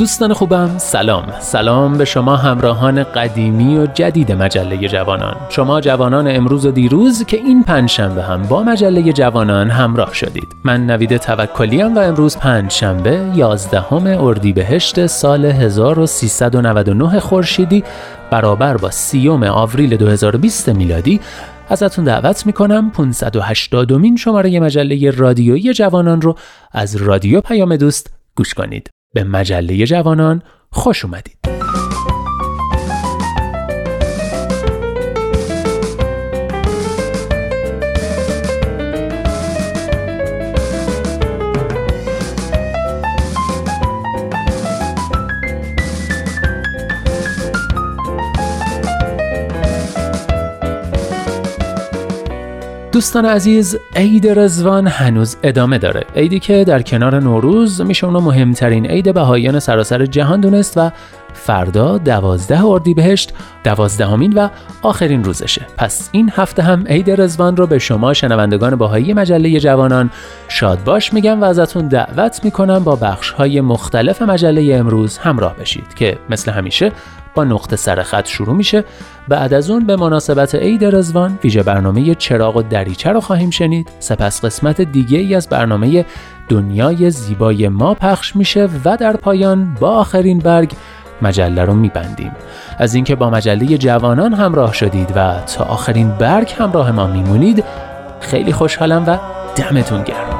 دوستان خوبم سلام. سلام به شما همراهان قدیمی و جدید مجله جوانان. شما جوانان امروز و دیروز که این پنجشنبه هم با مجله جوانان همراه شدید. من نوید توکلیم و امروز پنجشنبه 11 اردیبهشت سال 1399 خورشیدی برابر با سیوم آوریل 2020 میلادی. ازتون دعوت می‌کنم 580 مین شماره مجله رادیویی جوانان رو از رادیو پیام دوست گوش کنید. به مجله جوانان خوش اومدید. دوستان عزیز عید رزوان هنوز ادامه داره. عیدی که در کنار نوروز میشه اونو مهمترین عید بهاییان سراسر جهان دونست و فردا دوازده اردیبهشت دوازدهمین و آخرین روزشه. پس این هفته هم عید رزوان رو به شما شنوندگان باهایی مجله جوانان شاد باش میگم و ازتون دعوت می‌کنم با بخش های مختلف مجله امروز همراه بشید که مثل همیشه با نقطه سر خط شروع میشه. بعد از اون به مناسبت عید رزوان ویژه برنامه چراغ و دریچه رو خواهیم شنید. سپس قسمت دیگه ای از برنامه دنیای زیبای ما پخش میشه و در پایان با آخرین برگ مجله رو میبندیم. از اینکه با مجله جوانان همراه شدید و تا آخرین برگ همراه ما میمونید خیلی خوشحالم و دمتون گرم.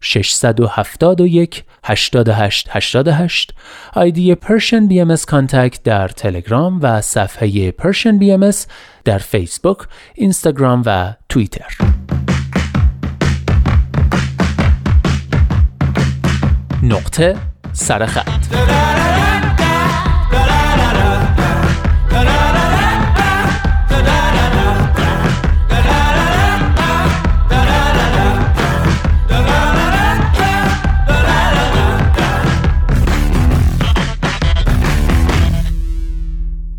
671 88 88 ID Persian BM contact در تلگرام و صفحه Persian BM در فیسبوک، اینستاگرام و توییتر. نقطه سرخط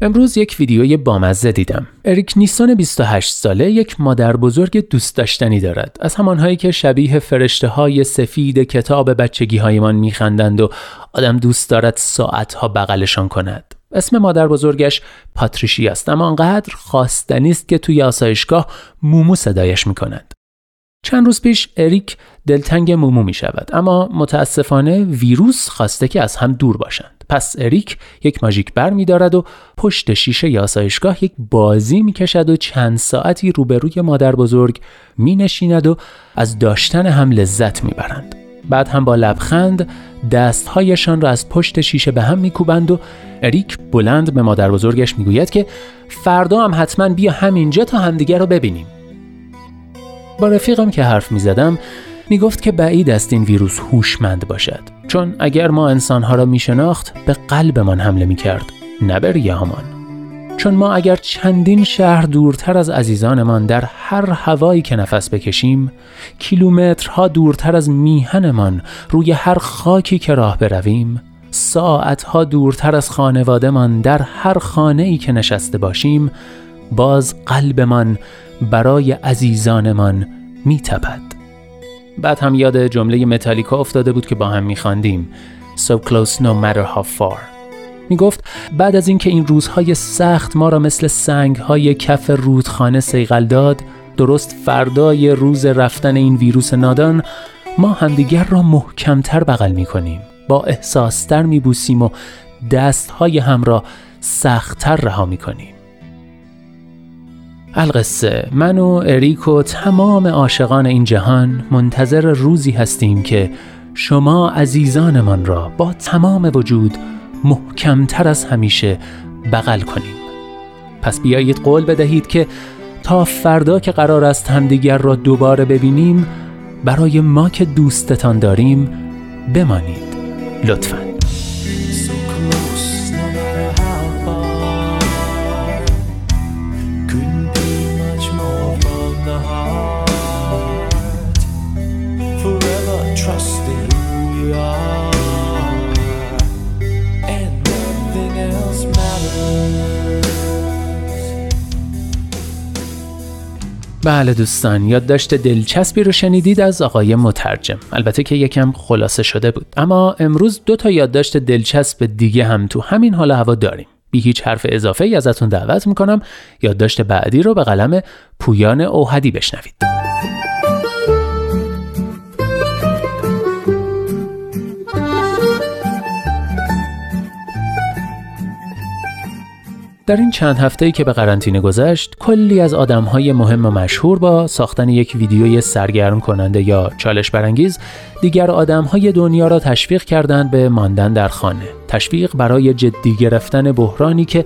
امروز یک ویدیوی بامزه دیدم. اریک نیسون 28 ساله یک مادر بزرگ دوست داشتنی دارد. از همانهایی که شبیه فرشته های سفید کتاب بچگی هایمان میخندند و آدم دوست دارد ساعت ها بغلشان کند. اسم مادر بزرگش پاتریشی است اما انقدر خواستنی است که توی آسایشگاه مومو صدایش می‌کنند. چند روز پیش اریک دلتنگ مومو می شود اما متاسفانه ویروس خواسته که از هم دور باشند پس اریک یک ماژیک بر می دارد و پشت شیشه یا آسایشگاه یک بازی می کشد و چند ساعتی روبروی مادر بزرگ می نشیند و از داشتن هم لذت می برند. بعد هم با لبخند دستهایشان را از پشت شیشه به هم میکوبند و اریک بلند به مادر بزرگش می‌گوید که فردا هم حتما بیا همینجا تا همدیگر رو ببینیم با رفیقم که حرف می‌زدم می‌گفت که بعید است این ویروس هوشمند باشد. چون اگر ما انسانها را میشناخت به قلبمان حمله می‌کرد نه به ریهمان چون ما اگر چندین شهر دورتر از عزیزانمان در هر هوایی که نفس بکشیم کیلومترها دورتر از میهنمان روی هر خاکی که راه برویم ساعتها دورتر از خانوادهمان در هر خانه ای که نشسته باشیم باز قلبمان برای عزیزانمان میتپد. بعد هم یاد جمله متالیکا افتاده بود که با هم میخواندیم. So close no matter how far. می گفت بعد از اینکه این روزهای سخت ما را مثل سنگهای کف رودخانه سیغل داد درست فردای روز رفتن این ویروس نادان ما همدیگر را محکمتر بغل می کنیم با احساستر می بوسیم و دستهای هم را سختتر رها می کنیم القصه. من و اریک و تمام عاشقان این جهان منتظر روزی هستیم که شما عزیزانمان را با تمام وجود محکمتر از همیشه بغل کنیم. پس بیایید قول بدهید که تا فردا که قرار است همدیگر را دوباره ببینیم برای ما که دوستتان داریم بمانید. لطفاً. بله دوستان یادداشت دلچسبی رو شنیدید از آقای مترجم. البته که یکم خلاصه شده بود. اما امروز دو تا یادداشت دلچسب دیگه هم تو همین حال هوا داریم. بی هیچ حرف اضافه ای ازتون دعوت می‌کنم. یادداشت بعدی رو به قلم پویان اوهدی بشنوید. در این چند هفته که به قرنطینه گذشت کلی از های مهم و مشهور با ساختن یک ویدیوی سرگرم کننده یا چالش برانگیز دیگر های دنیا را تشویق کردند به ماندن در خانه. تشویق برای جدی گرفتن بحرانی که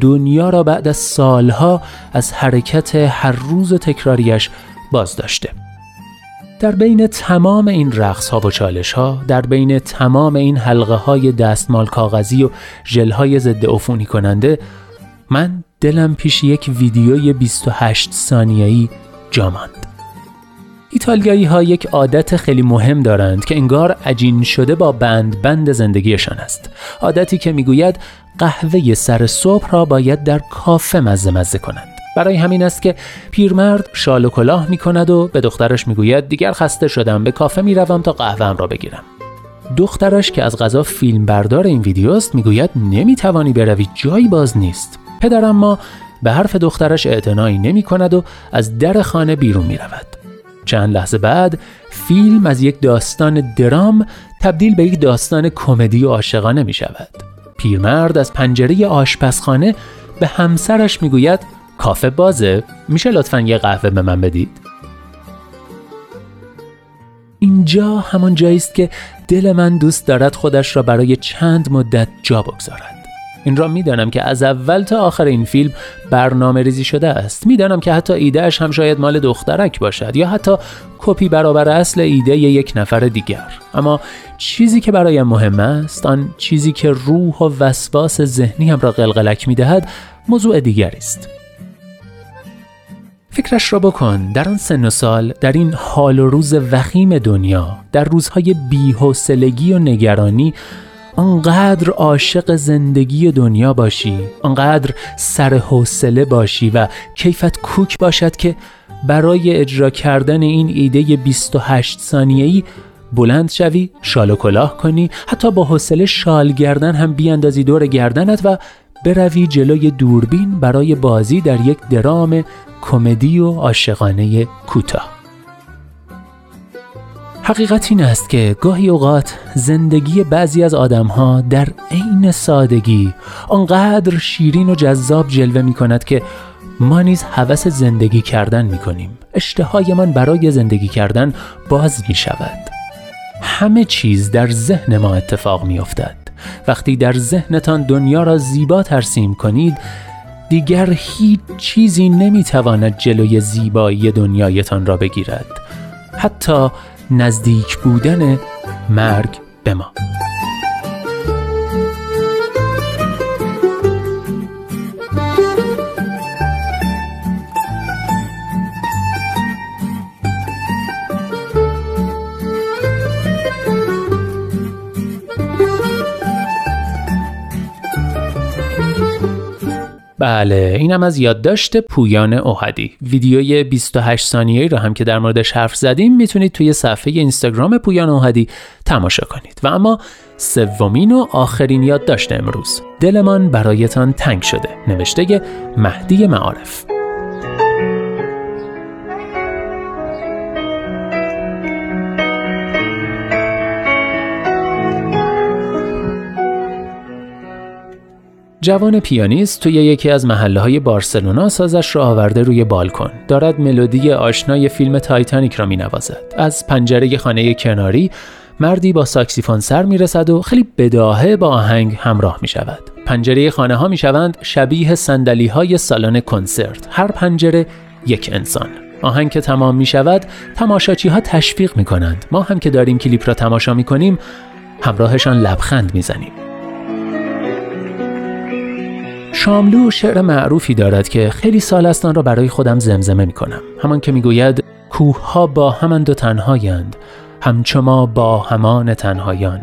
دنیا را بعد از سالها از حرکت هر روز تکراریش باز داشته در بین تمام این رقص ها و چالش ها در بین تمام این حلقه های دستمال کاغذی و ژل های ضد عفونی کننده من دلم پیش یک ویدیوی 28 ثانیه‌ای جا ماند. ایتالیایی ها یک عادت خیلی مهم دارند که انگار عجین شده با بند بند زندگیشان است. عادتی که می‌گوید قهوه سر صبح را باید در کافه مزه مزه کنند. برای همین است که پیرمرد شال و کلاه می کند و به دخترش می‌گوید دیگر خسته شدم به کافه می روم تا قهوهم را بگیرم. دخترش که از غذا فیلم بردار این ویدیوست می‌گوید نمی‌توانی بروی جایی باز نیست پدر ما به حرف دخترش اعتنایی نمی کند و از در خانه بیرون می رود. چند لحظه بعد فیلم از یک داستان درام تبدیل به یک داستان کمدی و عاشقانه می شود. پیرمرد از پنجره آشپزخانه به همسرش می‌گوید کافه بازه میشه لطفا یه قهوه به من بدید اینجا همان جایی است که دل من دوست دارد خودش را برای چند مدت جا بگذارد این را می‌دانم که از اول تا آخر این فیلم برنامه ریزی شده است. می‌دانم که حتی ایدهش هم شاید مال دخترک باشد یا حتی کپی برابر اصل ایده یک نفر دیگر. اما چیزی که برایم مهم است آن چیزی که روح و وسواس ذهنی هم را قلقلک می‌دهد موضوع دیگری است. فکرش را بکن. در آن سن و سال در این حال و روز وخیم دنیا در روزهای بیحوصلگی و نگرانی آنقدر عاشق زندگی دنیا باشی آنقدر سر حوصله باشی و کیفت کوک باشد که برای اجرا کردن این ایده 28 ثانیه‌ای بلند شوی شال و کلاه کنی حتی با حوصله شال گردن هم بیاندازی دور گردنت و بروی جلوی دوربین برای بازی در یک درام کمدی و عاشقانه کوتاه. حقیقت این است که گاهی اوقات زندگی بعضی از آدمها در عین سادگی آنقدر شیرین و جذاب جلوه می کند که ما نیز هوس زندگی کردن می کنیم اشتهایمان برای زندگی کردن باز می شود همه چیز در ذهن ما اتفاق می افتد وقتی در ذهنتان دنیا را زیبا ترسیم کنید دیگر هیچ چیزی نمی‌تواند جلوی زیبایی دنیایتان را بگیرد. حتی نزدیک بودن مرگ به ما. بله اینم از یادداشت پویان اوهدی ویدیوی 28 ثانیه‌ای رو هم که در موردش حرف زدیم می‌تونید توی صفحه اینستاگرام پویان اوهدی تماشا کنید. و اما سومین و آخرین یادداشت امروز. دلمان برایتان تنگ شده. نوشته مهدی معارف. جوان پیانیست توی یکی از محله های بارسلونا سازش را آورده روی بالکن. دارد ملودی آشنای فیلم تایتانیک را می نوازد از پنجره خانه کناری مردی با ساکسیفون سر می رسد و خیلی بداهه با آهنگ همراه می شود پنجره خانه ها می شوند شبیه صندلی های سالن کنسرت. هر پنجره یک انسان. آهنگ که تمام می شود تماشاچی ها تشویق می کنند ما هم که داریم کلیپ را تماشا می کنیم همراهشان لبخند می زنیم شاملو شعر معروفی دارد که خیلی سال است آن را برای خودم زمزمه می کنم همان که می‌گوید کوه ها با همند و تنهایند همچما با همان تنهایان.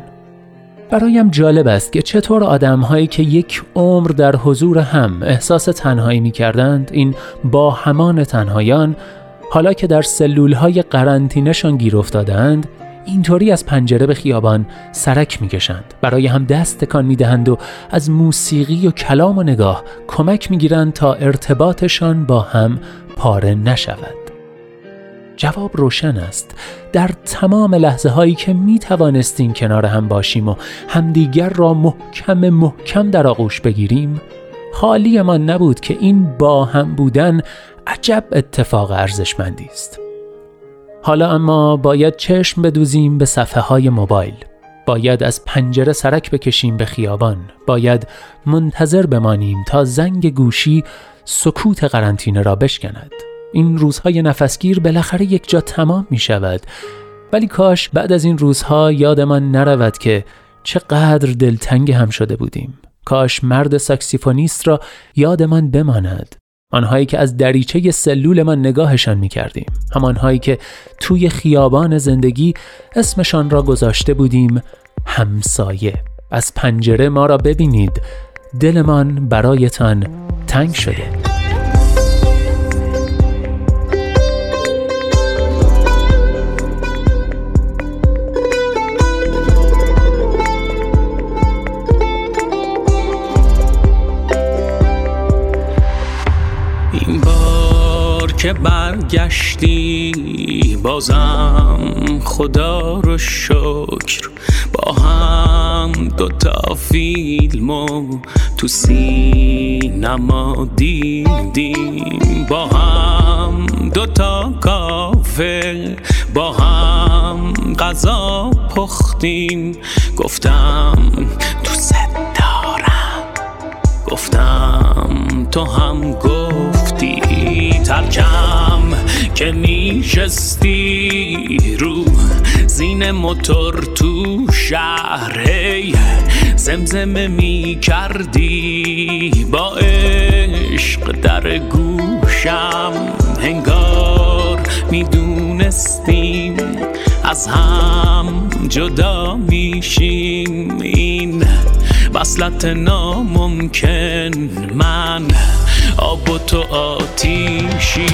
برایم جالب است که چطور آدم هایی که یک عمر در حضور هم احساس تنهایی می کردند این با همان تنهایان حالا که در سلول های قرنطینهشان گیر افتادند اینطوری از پنجره به خیابان سرک می‌کشند. برای هم دست تکان می‌دهند و از موسیقی و کلام و نگاه کمک می‌گیرند تا ارتباطشان با هم پاره نشود. جواب روشن است. در تمام لحظه هایی که می توانستیم کنار هم باشیم و همدیگر را محکم محکم در آغوش بگیریم حالی ما نبود که این با هم بودن عجب اتفاق ارزشمندی است. حالا اما باید چشم بدوزیم به صفحه های موبایل. باید از پنجره سرک بکشیم به خیابان. باید منتظر بمانیم تا زنگ گوشی سکوت قرنطینه را بشکند. این روزهای نفسگیر بالاخره یک جا تمام می شود ولی کاش بعد از این روزها یادمان نرود که چقدر دلتنگ هم شده بودیم. کاش مرد ساکسیفونیست را یادمان بماند. آنهایی که از دریچه سلول ما نگاهشان می کردیم همانهایی که توی خیابان زندگی اسمشان را گذاشته بودیم همسایه. از پنجره ما را ببینید. دلمان برایتان تنگ شده. که برگشتی بازم خدا رو شکر. با هم دوتا فیلمو تو سینما دیدیم. با هم دوتا کافه با هم غذا پختیم. گفتم دوست دارم گفتم تو هم گفتی. ترکم که میشستی رو زین موتور تو شهر زمزمه می کردی با عشق در گوشم. هنگار می‌دونستیم از هم جدا میشیم. این وصلت ناممکن من. آب تو آتیشی.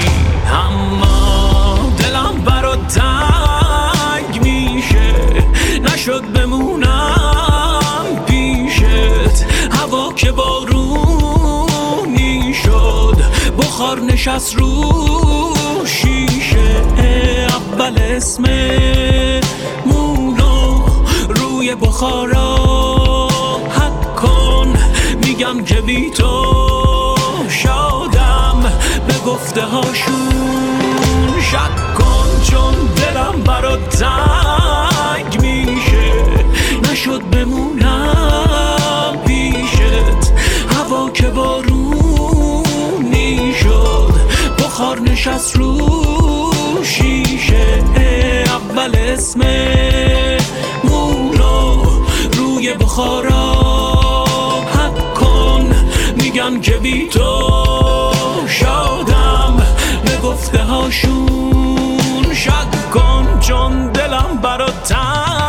اما دلم برا تنگ میشه. نشد بمونم پیشت. هوا که بارونی شد. بخار نشست رو شیشه. اول اسمت مونو روی بخارا. حک کن میگم که بی تو. شادم به گفته هاشون. شک کن چون دلم برات تنگ میشه. نشد بمونم پیشت. هوا که بارونی شد. بخار نشست رو شیشه. اول اسم مونو روی بخارا که بی تو شادم به گفته هاشون شک کن چون دلم برات تنگ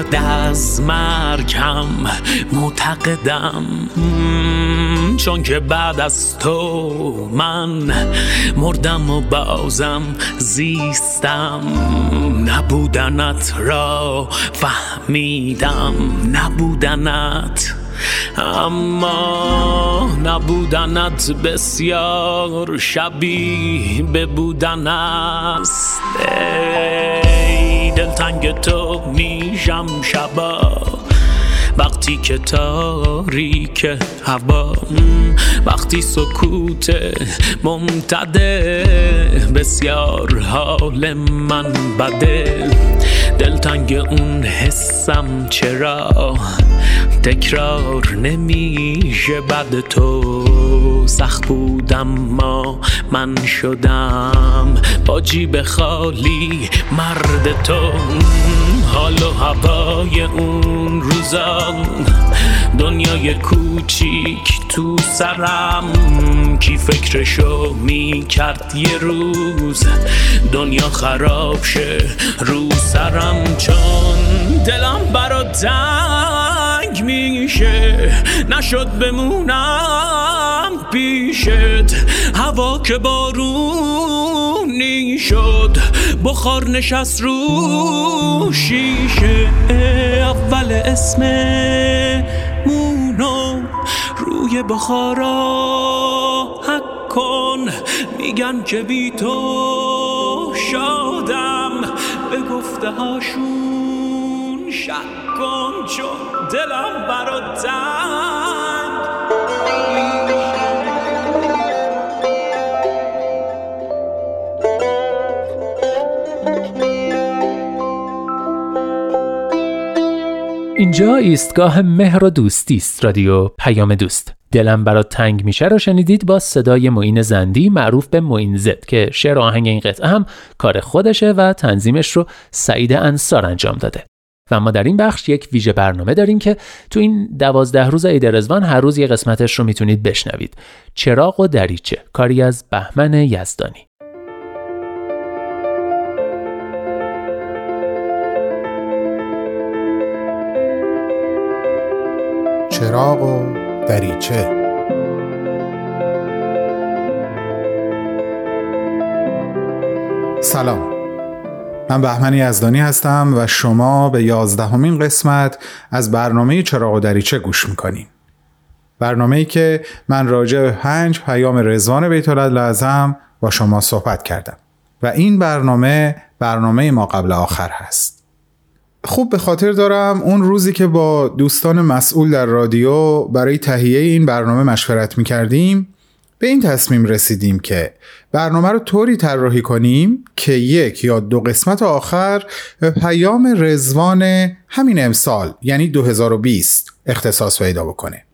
بعد از مرگم معتقدم. چون که بعد از تو من مردم و بازم زیستم. نبودنت را فهمیدم. نبودنت اما نبودنت بسیار شبیه به بودن است. دلتنگ تو میشم شبا. وقتی که تاریک هوا وقتی سکوت ممتده بسیار حال من بده. دلتنگ اون حسم چرا؟ تکرار نمیشه بعد تو. سخت بودم ما من شدم. با جیب خالی مرد تو. حال و هوای اون روزا دنیای کوچیک تو سرم. کی فکرشو می کرد یه روز؟ دنیا خراب شه رو سرم. چون دلم برا تنگ میشه. نشد بمونم. پیشت هوا که بارونی شد بخار نشست رو شیشه. اول اسم مونو روی بخارا حک کن میگن که بی تو شادم. به گفته هاشون شک کن چون دلم برات اینجا ایستگاه مهر و دوستی است رادیو پیام دوست. دلم برات تنگ میشه رو شنیدید با صدای معین زندی معروف به معین زد که شعر آهنگ این قطعه هم کار خودشه و تنظیمش رو سعید انصار انجام داده. و ما در این بخش یک ویژه برنامه داریم که تو این دوازده روز عید رزوان هر روز یه قسمتش رو می‌تونید بشنوید. چراغ و دریچه کاری از بهمن یزدانی. چراغ و دریچه. سلام. من بهمن یزدانی هستم و شما به یازدهمین قسمت از برنامه چراغ و دریچه گوش می‌کنیم برنامه ای که من راجع به پنج پیام رزوان بیت لازم با شما صحبت کردم. و این برنامه برنامه ما قبل آخر هست. خوب به خاطر دارم اون روزی که با دوستان مسئول در رادیو برای تهیه این برنامه مشورت می کردیم به این تصمیم رسیدیم که برنامه رو طوری طراحی کنیم که یک یا دو قسمت آخر به پیام رزوان همین امسال یعنی 2020 اختصاص پیدا بکنه.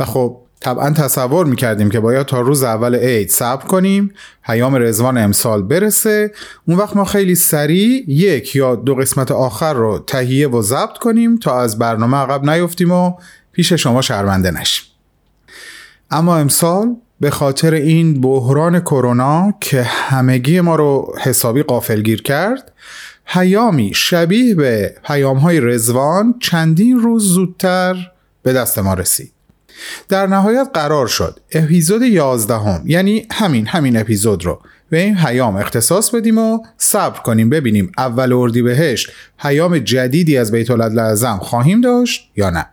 و خب طبعا تصور می‌کردیم که باید تا روز اول عید صبر کنیم پیام رزوان امسال برسه. اون وقت ما خیلی سریع یک یا دو قسمت آخر رو تهیه و ضبط کنیم تا از برنامه عقب نیفتیم و پیش شما شرمنده نشیم. اما امسال به خاطر این بحران کرونا که همگی ما رو حسابی قافلگیر کرد پیامی شبیه به پیام های رزوان چندین روز زودتر به دست ما رسید. در نهایت قرار شد اپیزود 11 هم یعنی همین همین اپیزود رو به این پیام اختصاص بدیم و صبر کنیم ببینیم اول اردیبهشت پیام جدیدی از بیت لازم خواهیم داشت یا نه.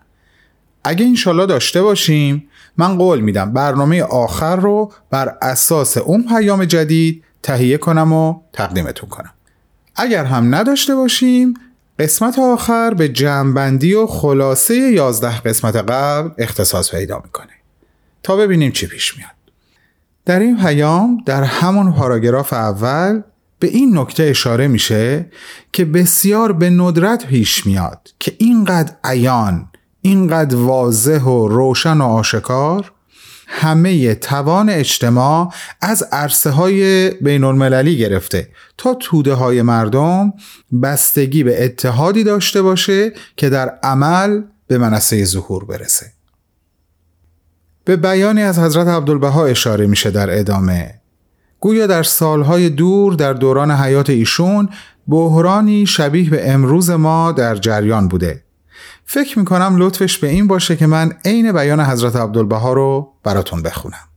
اگه انشالله داشته باشیم من قول میدم برنامه آخر رو بر اساس اون پیام جدید تهیه کنم و تقدیمتون کنم. اگر هم نداشته باشیم قسمت آخر به جمعبندی و خلاصه 11 قسمت قبل اختصاص پیدا می‌کنه تا ببینیم چی پیش میاد. در این پیام در همون پاراگراف اول به این نکته اشاره میشه که بسیار به ندرت پیش میاد که اینقدر عیان اینقدر واضح و روشن و آشکار همه توان اجتماع از عرصه های بین المللی گرفته تا توده های مردم بستگی به اتحادی داشته باشه که در عمل به منصه ظهور برسه. به بیانی از حضرت عبدالبها اشاره میشه در ادامه. گویا در سالهای دور در دوران حیات ایشون بحرانی شبیه به امروز ما در جریان بوده. فکر می‌کنم لطفش به این باشه که من عین بیان حضرت عبدالبها رو براتون بخونم.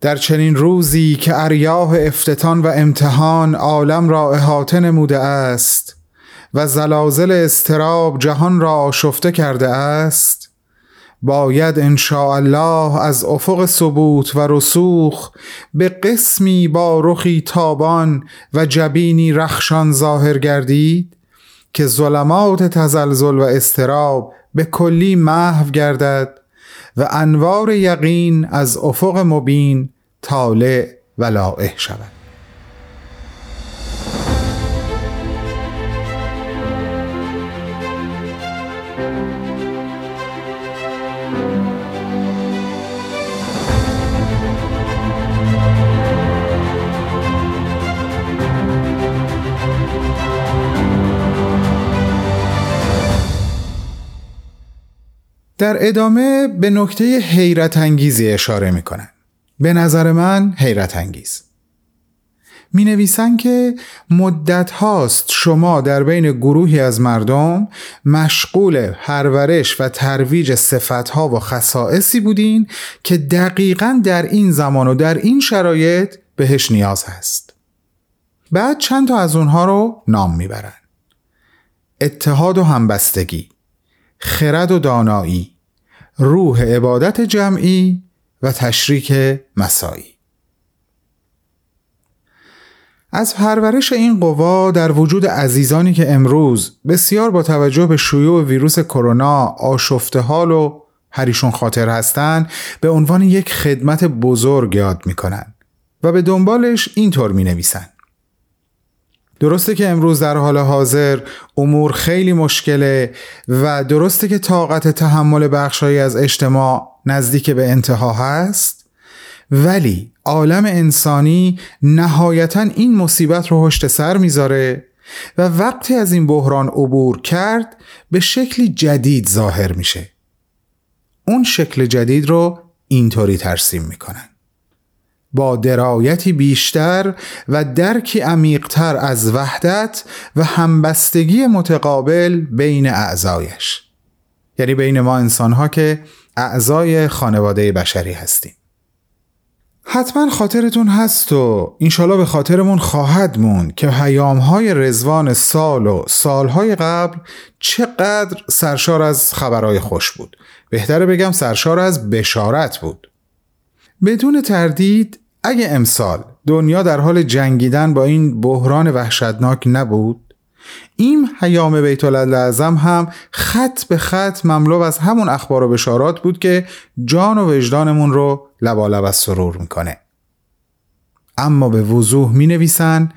در چنین روزی که اریاه افتتان و امتحان عالم را احاطه نموده است و زلازل استراب جهان را آشفته کرده است باید ان الله از افق ثبوت و رسوخ به قسمی با رخی تابان و جبینی رخشان ظاهر گردید که ظلمات تزلزل و استراب به کلی محو گردد و انوار یقین از افق مبین طالع و لائح شود. در ادامه به نکته حیرت انگیزی اشاره می کنن. به نظر من حیرت انگیز. می نویسن که مدت هاست شما در بین گروهی از مردم مشغول پرورش و ترویج صفتها و خصائصی بودین که دقیقا در این زمان و در این شرایط بهش نیاز هست. بعد چند تا از اونها رو نام می‌برن. اتحاد و همبستگی خرد و دانایی روح عبادت جمعی و تشریک مسایی از پرورش این قوا در وجود عزیزانی که امروز بسیار با توجه به شیوع ویروس کرونا آشفته حال و هریشون خاطر هستند به عنوان یک خدمت بزرگ یاد می‌کنن و به دنبالش اینطور می نویسن. درسته که امروز در حال حاضر امور خیلی مشکله و درسته که طاقت تحمل بخشهایی از اجتماع نزدیک به انتها هست ولی عالم انسانی نهایتا این مصیبت رو هشت سر می‌ذاره و وقتی از این بحران عبور کرد به شکلی جدید ظاهر میشه. اون شکل جدید رو اینطوری ترسیم می‌کنن. با درایتی بیشتر و درکی عمیقتر از وحدت و همبستگی متقابل بین اعضایش. یعنی بین ما انسانها که اعضای خانواده بشری هستیم. حتما خاطرتون هست و انشالله به خاطرمون خواهد مون که های رزوان سال و سالهای قبل چقدر سرشار از خبرهای خوش بود. بهتره بگم سرشار از بشارت بود. بدون تردید اگه امسال دنیا در حال جنگیدن با این بحران وحشتناک نبود این حیام بیت اعظم هم خط به خط مملو از همون اخبار و بشارات بود که جان و وجدانمون رو لبالب از سرور می‌کنه. اما به وضوح می نویسن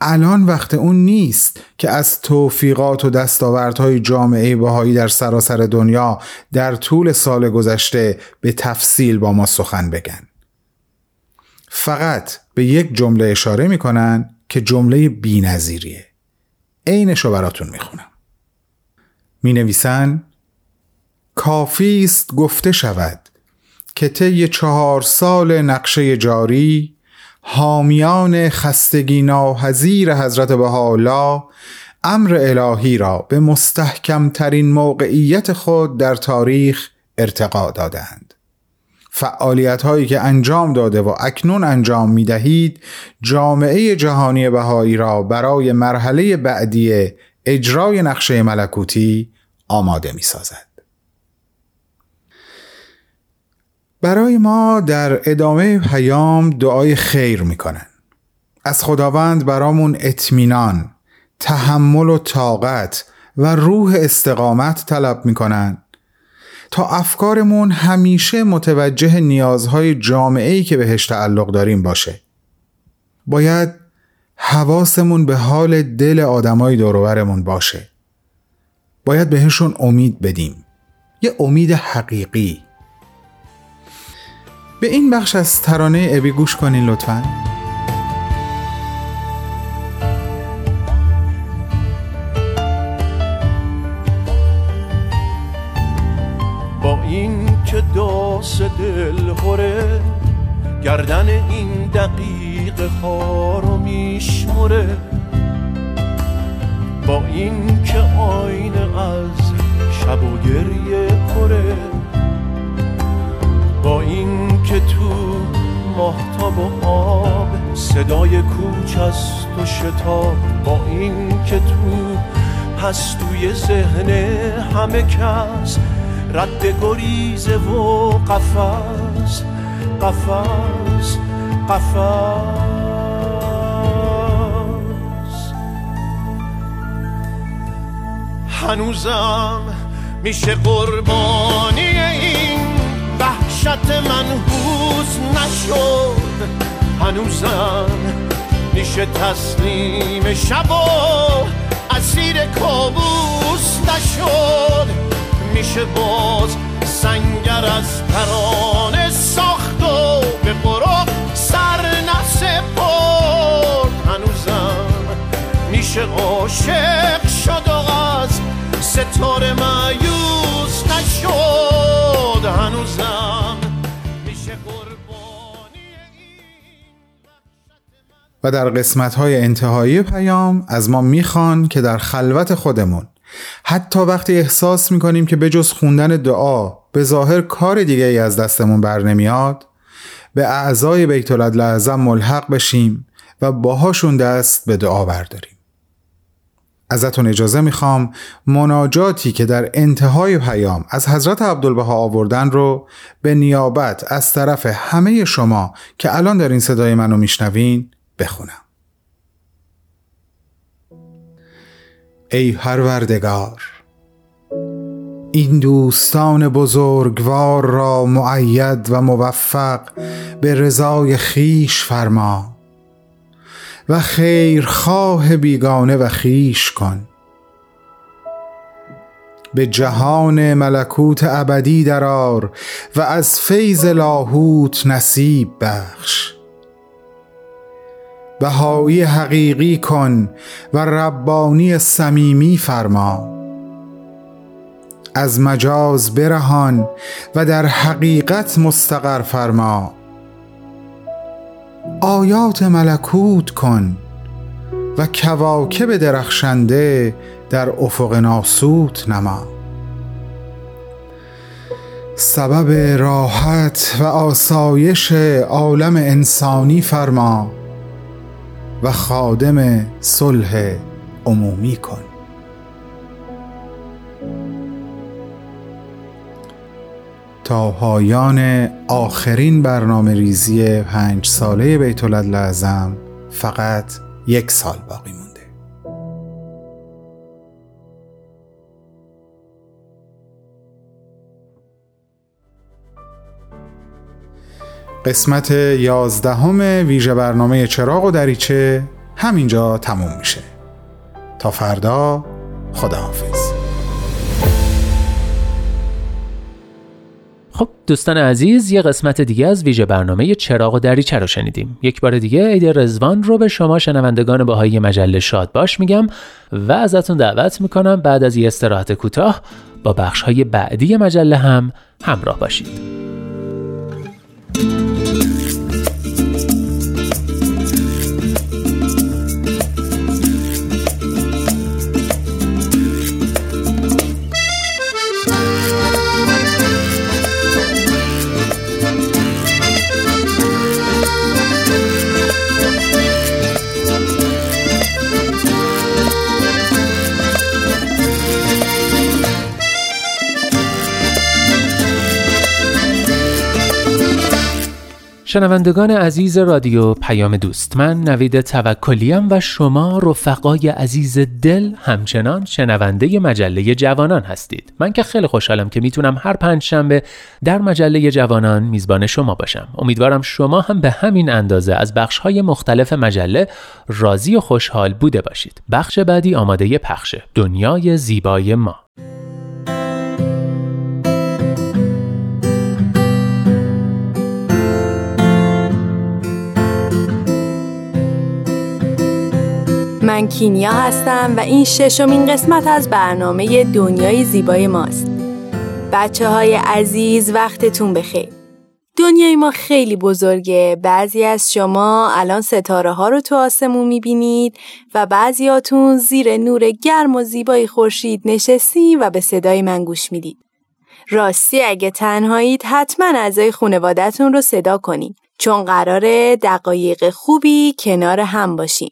الان وقت اون نیست که از توفیقات و دستاوردهای جامعه بهایی در سراسر دنیا در طول سال گذشته به تفصیل با ما سخن بگن. فقط به یک جمله اشاره می‌کنن که جمله بی نظیریه عینش رو براتون می‌خونم. می نویسن کافی است گفته شود که طی چهار سال نقشه جاری حامیان خستگی ناپذیر حضرت بهاءالله امر الهی را به مستحکم ترین موقعیت خود در تاریخ ارتقا دادند فعالیت هایی که انجام داده و اکنون انجام می دهید جامعه جهانی بهایی را برای مرحله بعدی اجرای نقشه ملکوتی آماده می سازد. برای ما در ادامه پیام دعای خیر می‌کنن. از خداوند برامون اطمینان تحمل و طاقت و روح استقامت طلب می‌کنن تا افکارمون همیشه متوجه نیازهای جامعه‌ای که بهش تعلق داریم باشه. باید حواسمون به حال دل آدمای دوروبرمون باشه. باید بهشون امید بدیم. یه امید حقیقی به این بخش از ترانه ابی گوش کنین لطفا. با این که داس دل خوره گردن این دقیق خارو میشمره با این که آینه از شب و گریه پره با این که تو ماهتاب و آب صدای کوچ است و شتاب با این که تو پستوی ذهن همه کس رد گریزه و قفس قفس قفس. هنوزم میشه قربانی این وحشت منحوس نشد. هنوزم میشه تسلیم شب و اسیر کابوس نشد. میشه باز سنگر از ترانه ساخت و به قرق سر نسپرد هنوزم میشه عاشق شد و از ستاره مایوس نشد. هنوزم میشه و در قسمت های انتهایی پیام از ما می‌خوان که در خلوت خودمون حتی وقتی احساس می‌کنیم که به جز خوندن دعا به ظاهر کار دیگه ای از دستمون بر نمیاد به اعضای بیت اعظم ملحق بشیم و باهاشون دست به دعا برداریم. ازتون اجازه می‌خوام مناجاتی که در انتهای پیام از حضرت عبدالبها آوردن رو به نیابت از طرف همه شما که الان در این صدای منو میشنوین بخونم. ای پروردگار این دوستان بزرگوار را معید و موفق به رضای خیش فرما. و خیرخواه بیگانه و خیش کن. به جهان ملکوت ابدی درار و از فیض لاهوت نصیب بخش. بهایی حقیقی کن و ربانی صمیمی فرما. از مجاز برهان و در حقیقت مستقر فرما. آیات ملکوت کن و کواکب درخشنده در افق ناسوت نما. سبب راحت و آسایش عالم انسانی فرما و خادم صلح عمومی کن. تا پایان آخرین برنامه ریزی پنج ساله بیت اعظم فقط یک سال باقی مونده. قسمت یازدهم ویژه برنامه چراغ و دریچه همینجا تموم میشه. تا فردا خداحافظ. خب دوستان عزیز یه قسمت دیگه از ویژه برنامه چراغ و دریچه رو شنیدیم. یک بار دیگه عید رزوان رو به شما شنوندگان باهای مجله شاد باش میگم و ازتون دعوت می‌کنم بعد از یه استراحت کوتاه با بخش های بعدی مجله هم همراه باشید. شنوندگان عزیز رادیو پیام دوست من نوید توکلیم و شما رفقای عزیز دل همچنان شنونده مجله جوانان هستید. من که خیلی خوشحالم که می‌تونم هر پنج شنبه در مجله جوانان میزبان شما باشم. امیدوارم شما هم به همین اندازه از بخش های مختلف مجله راضی و خوشحال بوده باشید. بخش بعدی آماده پخشه. دنیای زیبای ما. من کینیا هستم و این ششمین قسمت از برنامه دنیای زیبای ماست. بچه های عزیز وقتتون بخیر. دنیای ما خیلی بزرگه. بعضی از شما الان ستاره ها رو تو آسمون می‌بینید و بعضیاتون زیر نور گرم و زیبای خورشید نشستی و به صدای من گوش می‌دید. راستی اگه تنهایید حتما اعضای خانوادهتون رو صدا کنید چون قراره دقایق خوبی کنار هم باشیم.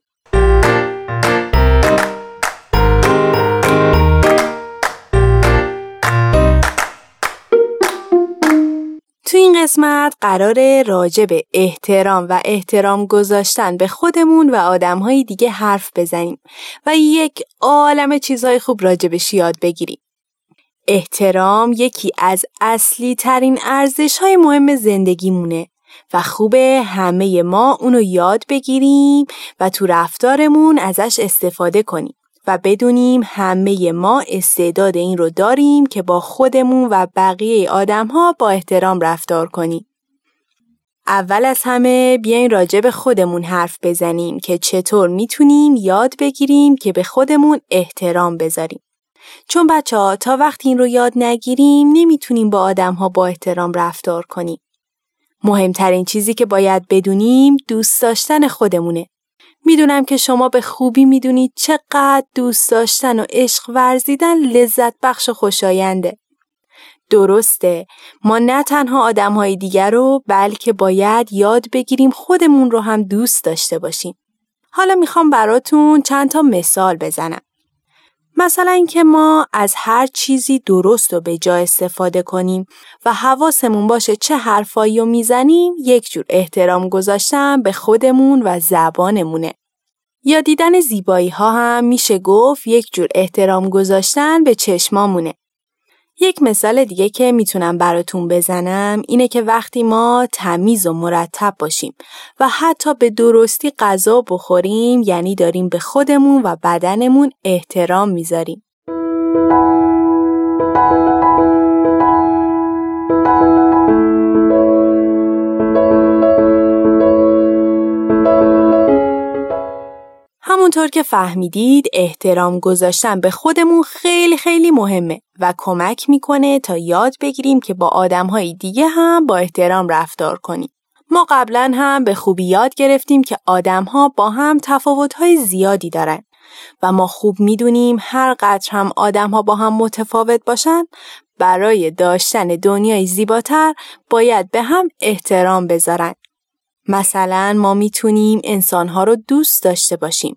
تو این قسمت قرار راجع به احترام و احترام گذاشتن به خودمون و آدمهای دیگه حرف بزنیم و یک عالم چیزهای خوب راجبش یاد بگیریم. احترام یکی از اصلی ترین ارزش های مهم زندگیمونه و خوبه همه ما اونو یاد بگیریم و تو رفتارمون ازش استفاده کنیم. و بدونیم همه ما استعداد این رو داریم که با خودمون و بقیه آدم ها با احترام رفتار کنیم. اول از همه بیاین راجع به خودمون حرف بزنیم که چطور می‌تونیم یاد بگیریم که به خودمون احترام بذاریم. چون بچه ها تا وقتی این رو یاد نگیریم نمی‌تونیم با آدم ها با احترام رفتار کنیم. مهمترین چیزی که باید بدونیم دوست داشتن خودمونه. می‌دونم که شما به خوبی می‌دونید چقدر دوست داشتن و عشق ورزیدن لذت بخش و خوشاینده. درسته ما نه تنها آدم های دیگر رو بلکه باید یاد بگیریم خودمون رو هم دوست داشته باشیم. حالا می‌خوام براتون چند تا مثال بزنم. مثلا اینکه ما از هر چیزی درست و به جا استفاده کنیم و حواسمون باشه چه حرفایی رو می‌زنیم یک جور احترام گذاشتن به خودمون و زبانمونه. یا دیدن زیبایی ها هم میشه گفت یک جور احترام گذاشتن به چشمامونه. یک مثال دیگه که می‌تونم براتون بزنم اینه که وقتی ما تمیز و مرتب باشیم و حتی به درستی غذا بخوریم یعنی داریم به خودمون و بدنمون احترام می‌ذاریم. همونطور که فهمیدید احترام گذاشتن به خودمون خیلی خیلی مهمه و کمک می‌کنه تا یاد بگیریم که با آدمهای دیگه هم با احترام رفتار کنیم. ما قبلا هم به خوبی یاد گرفتیم که آدمها با هم تفاوتهای زیادی دارن و ما خوب می‌دونیم هر قدر هم آدمها با هم متفاوت باشن برای داشتن دنیای زیباتر باید به هم احترام بذارن. مثلا ما می‌تونیم انسانها رو دوست داشته باشیم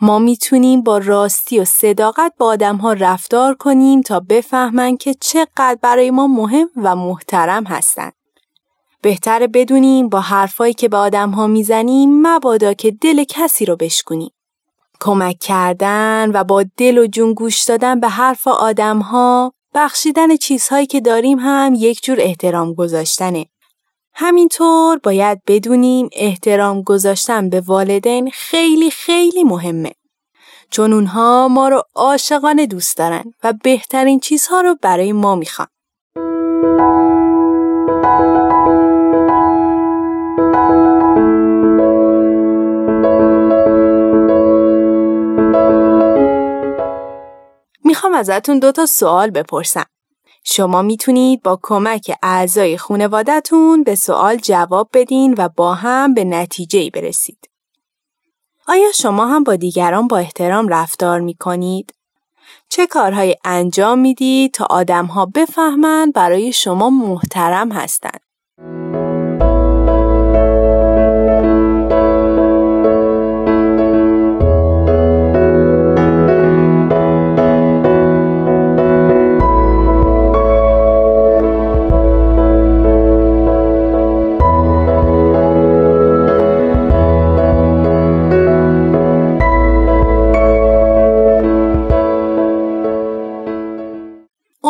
ما می‌تونیم با راستی و صداقت با آدم ها رفتار کنیم تا بفهمن که چقدر برای ما مهم و محترم هستند. بهتر بدونیم با حرفایی که به آدم ها می‌زنیم مبادا که دل کسی رو بشکنیم. کمک کردن و با دل و جون گوش دادن به حرف آدم ها بخشیدن چیزهایی که داریم هم یک جور احترام گذاشتنه. همینطور باید بدونیم احترام گذاشتن به والدین خیلی خیلی مهمه. چون اونها ما رو عاشقانه دوست دارن و بهترین چیزها رو برای ما می‌خوان. می‌خوام ازتون دو تا سوال بپرسم. شما می‌تونید با کمک اعضای خانوادهتون به سوال جواب بدین و با هم به نتیجه برسید. آیا شما هم با دیگران با احترام رفتار می‌کنید؟ چه کارهای انجام می‌دید تا آدمها بفهمند برای شما محترم هستند؟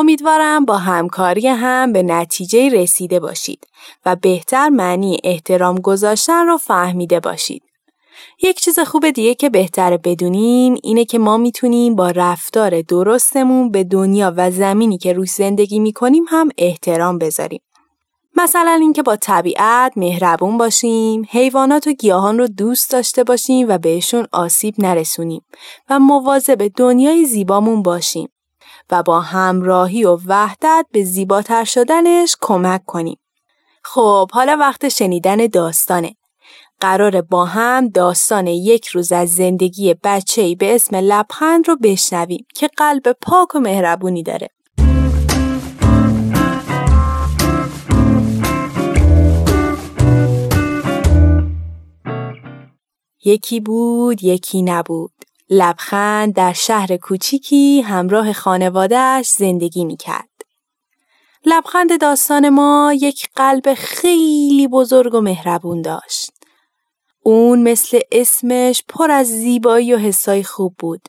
امیدوارم با همکاری هم به نتیجه رسیده باشید و بهتر معنی احترام گذاشتن رو فهمیده باشید. یک چیز خوب دیگه که بهتر بدونیم اینه که ما می‌تونیم با رفتار درستمون به دنیا و زمینی که روش زندگی می‌کنیم هم احترام بذاریم. مثلا اینکه با طبیعت مهربون باشیم، حیوانات و گیاهان رو دوست داشته باشیم و بهشون آسیب نرسونیم و مواظب دنیای زیبامون باشیم و با همراهی و وحدت به زیباتر شدنش کمک کنیم. خب حالا وقت شنیدن داستانه. قرار با هم داستان یک روز از زندگی بچه‌ای به اسم لبخند رو بشنویم که قلب پاک و مهربونی داره. یکی بود یکی نبود. لبخند در شهر کوچیکی همراه خانوادهش زندگی می کرد. لبخند داستان ما یک قلب خیلی بزرگ و مهربون داشت. اون مثل اسمش پر از زیبایی و حسای خوب بود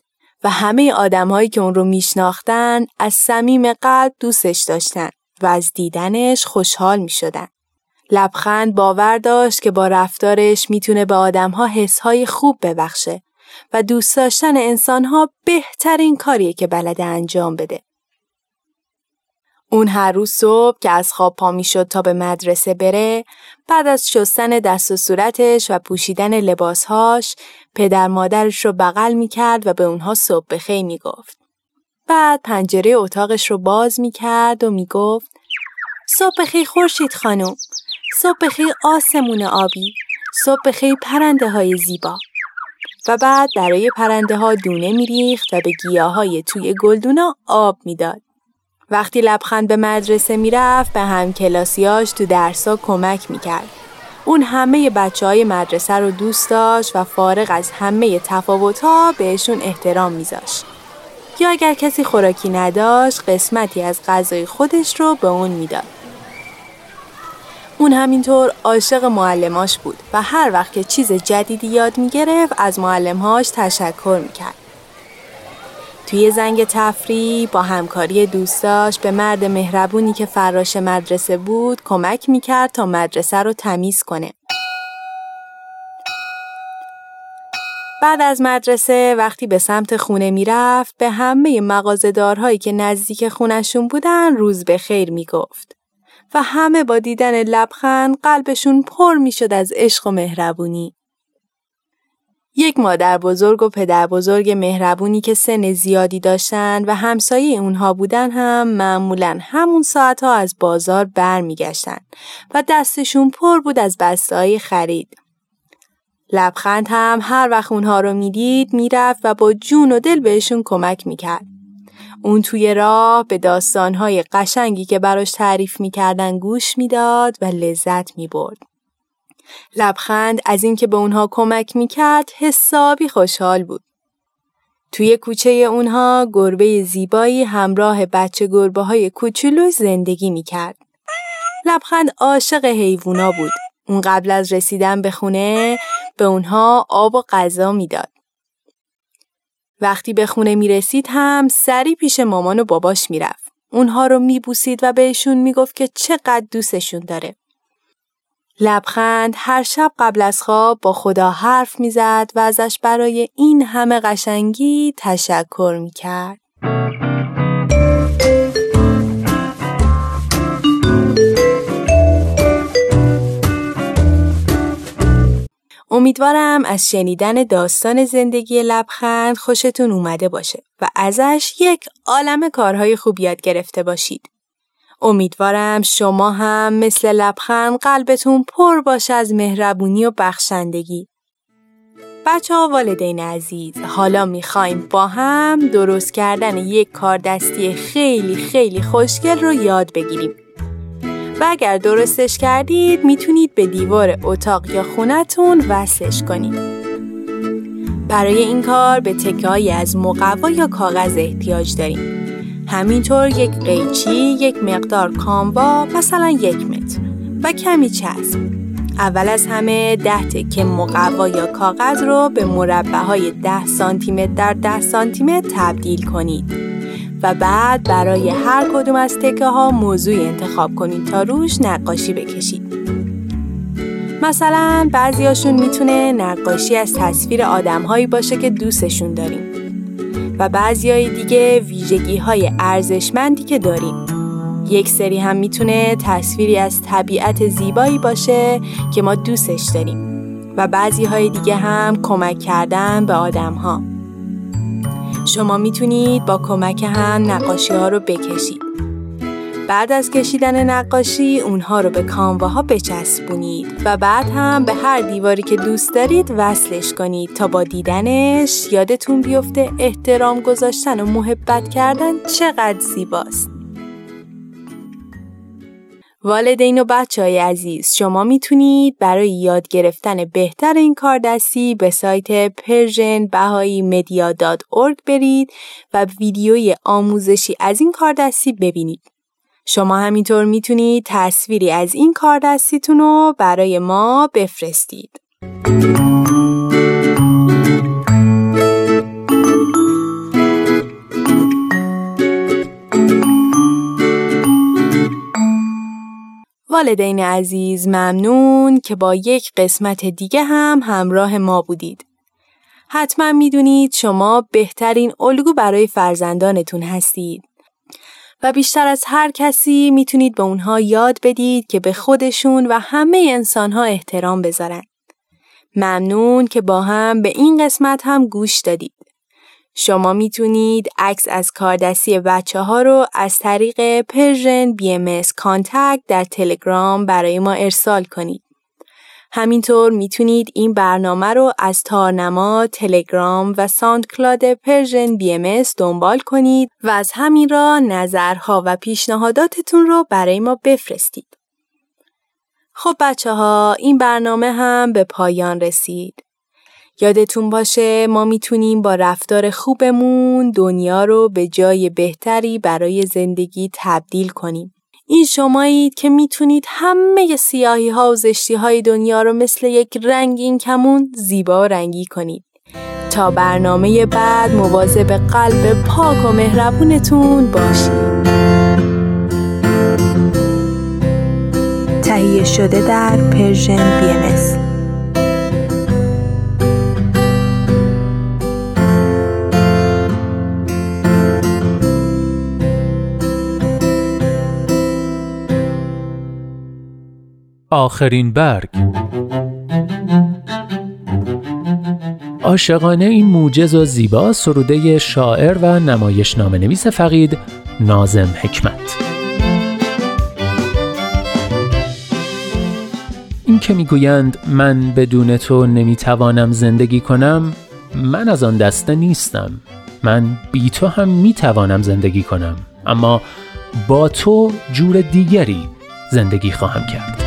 و همه آدمهایی که اون رو میشناختن از صمیم قلب دوستش داشتن و از دیدنش خوشحال می شدن. لبخند باور داشت که با رفتارش می‌تونه به آدمها حسهای خوب ببخشه و دوست داشتن انسانها بهترین کاریه که بلده انجام بده. اون هر روز صبح که از خواب پا می شد تا به مدرسه بره بعد از شستن دست و صورتش و پوشیدن لباسهاش پدر مادرش رو بغل می کرد و به اونها صبح بخیر می گفت. بعد پنجره اتاقش رو باز می کرد و می گفت صبح بخیر خورشید خانم صبح بخیر آسمون آبی صبح بخیر پرنده های زیبا و بعد برای پرنده ها دونه میریخت و به گیاه های توی گلدونا آب می‌داد. وقتی لبخند به مدرسه می‌رفت به هم کلاسیاش تو درسا کمک می‌کرد. اون همه بچه های مدرسه رو دوست داشت و فارغ از همه تفاوت ها بهشون احترام میذاشت. یا اگر کسی خوراکی نداشت قسمتی از غذای خودش رو به اون می‌داد. اون همینطور عاشق معلماش بود و هر وقت که چیز جدیدی یاد می‌گرفت از معلمهاش تشکر می‌کرد. توی زنگ تفریح با همکاری دوستاش به مرد مهربونی که فراش مدرسه بود کمک می‌کرد تا مدرسه رو تمیز کنه. بعد از مدرسه وقتی به سمت خونه می‌رفت به همه مغازدارهایی که نزدیک خونشون بودن روز به خیر می‌گفت. و همه با دیدن لبخند قلبشون پر می‌شد از عشق و مهربونی. یک مادر بزرگ و پدر بزرگ مهربونی که سن زیادی داشتن و همسایه اونها بودن هم معمولا همون ساعتها از بازار برمیگشتن و دستشون پر بود از بسته خرید. لبخند هم هر وقت اونها رو می‌دید می‌رفت و با جون و دل بهشون کمک می‌کرد. اون توی راه به داستانهای قشنگی که براش تعریف می‌کردن گوش می‌داد و لذت می‌برد. لبخند از اینکه به اونها کمک می‌کرد حسابی خوشحال بود. توی کوچه اونها گربه زیبایی همراه بچه گربه های کوچولو زندگی می‌کرد. لبخند عاشق حیوونا بود. اون قبل از رسیدن به خونه به اونها آب و غذا می‌داد. وقتی به خونه می رسید هم سری پیش مامان و باباش می رفت. اونها رو می بوسید و بهشون می گفت که چقدر دوستشون داره. لبخند هر شب قبل از خواب با خدا حرف می‌زد و ازش برای این همه قشنگی تشکر می امیدوارم از شنیدن داستان زندگی لبخند خوشتون اومده باشه و ازش یک عالم کارهای خوب یاد گرفته باشید. امیدوارم شما هم مثل لبخند قلبتون پر باشه از مهربونی و بخشندگی. بچه ها والدین عزیز حالا می‌خوایم با هم درست کردن یک کار دستی خیلی خیلی خوشگل رو یاد بگیریم. و اگر درستش کردید می‌تونید به دیوار اتاق یا خونتون وصلش کنید. برای این کار به تکایی از مقوا یا کاغذ احتیاج داریم. همینطور یک قیچی، یک مقدار کاموا، مثلا یک متر و کمی چسب. اول از همه ده تکه مقوا یا کاغذ رو به مربع های 10 سانتی در 10 سانتی تبدیل کنید. و بعد برای هر کدوم از تکه ها موضوعی انتخاب کنید تا روش نقاشی بکشید. مثلا بعضیاشون می‌تونه نقاشی از تصویر آدمهایی باشه که دوستشون داریم و بعضی دیگه ویژگی های ارزشمندی که داریم. یک سری هم می‌تونه تصویری از طبیعت زیبایی باشه که ما دوستش داریم و بعضی های دیگه هم کمک کردن به آدم ها. شما می‌تونید با کمک هم نقاشی ها رو بکشید. بعد از کشیدن نقاشی اونها رو به کامواها بچسبونید و بعد هم به هر دیواری که دوست دارید وصلش کنید تا با دیدنش یادتون بیفته احترام گذاشتن و محبت کردن چقدر زیباست. والدین و بچه های عزیز شما می‌تونید برای یاد گرفتن بهتر این کار دستی به سایت Persian Bahá'í Media برید و ویدیوی آموزشی از این کار دستی ببینید. شما همینطور می‌تونید تصویری از این کار دستیتون رو برای ما بفرستید. والدین عزیز ممنون که با یک قسمت دیگه هم همراه ما بودید. حتما می‌دونید شما بهترین الگو برای فرزندانتون هستید. و بیشتر از هر کسی می‌تونید به اونها یاد بدید که به خودشون و همه انسانها احترام بذارن. ممنون که با هم به این قسمت هم گوش دادید. شما می‌تونید عکس از کاردستی بچه ها رو از طریق PersianBM Contact در تلگرام برای ما ارسال کنید. همینطور می‌تونید این برنامه رو از تارنما، تلگرام و ساند کلاد PersianBM دنبال کنید و از همین راه نظرها و پیشنهاداتتون رو برای ما بفرستید. خب بچه ها این برنامه هم به پایان رسید. یادتون باشه ما می‌تونیم با رفتار خوبمون دنیا رو به جای بهتری برای زندگی تبدیل کنیم. این شمایید که می‌تونید همه سیاهی ها و زشتی های دنیا رو مثل یک رنگین کمون زیبا و رنگی کنید. تا برنامه بعد مواظب قلب پاک و مهربونتون باشید. تهیه شده در پرژن بی آخرین برگ. عاشقانه این موجز و زیبا سروده شاعر و نمایش نام نویس فقید نازم حکمت. این که می‌گویند من بدون تو نمی‌توانم زندگی کنم من از آن دسته نیستم. من بی تو هم می‌توانم زندگی کنم. اما با تو جور دیگری زندگی خواهم کرد.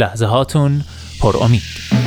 لحظه هاتون پر امید.